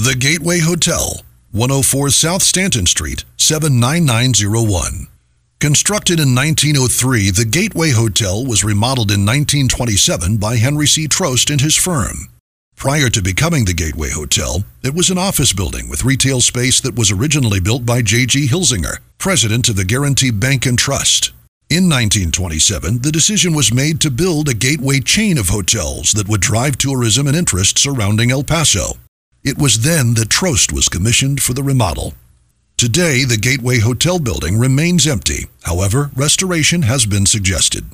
The Gateway Hotel, 104 South Stanton Street, 79901. Constructed in 1903, the Gateway Hotel was remodeled in 1927 by Henry C. Trost and his firm. Prior to becoming the Gateway Hotel, it was an office building with retail space that was originally built by J.G. Hilsinger, president of the Guarantee Bank and Trust. In 1927, the decision was made to build a gateway chain of hotels that would drive tourism and interest surrounding El Paso. It was then that Trost was commissioned for the remodel. Today, the Gateway Hotel building remains empty. However, restoration has been suggested.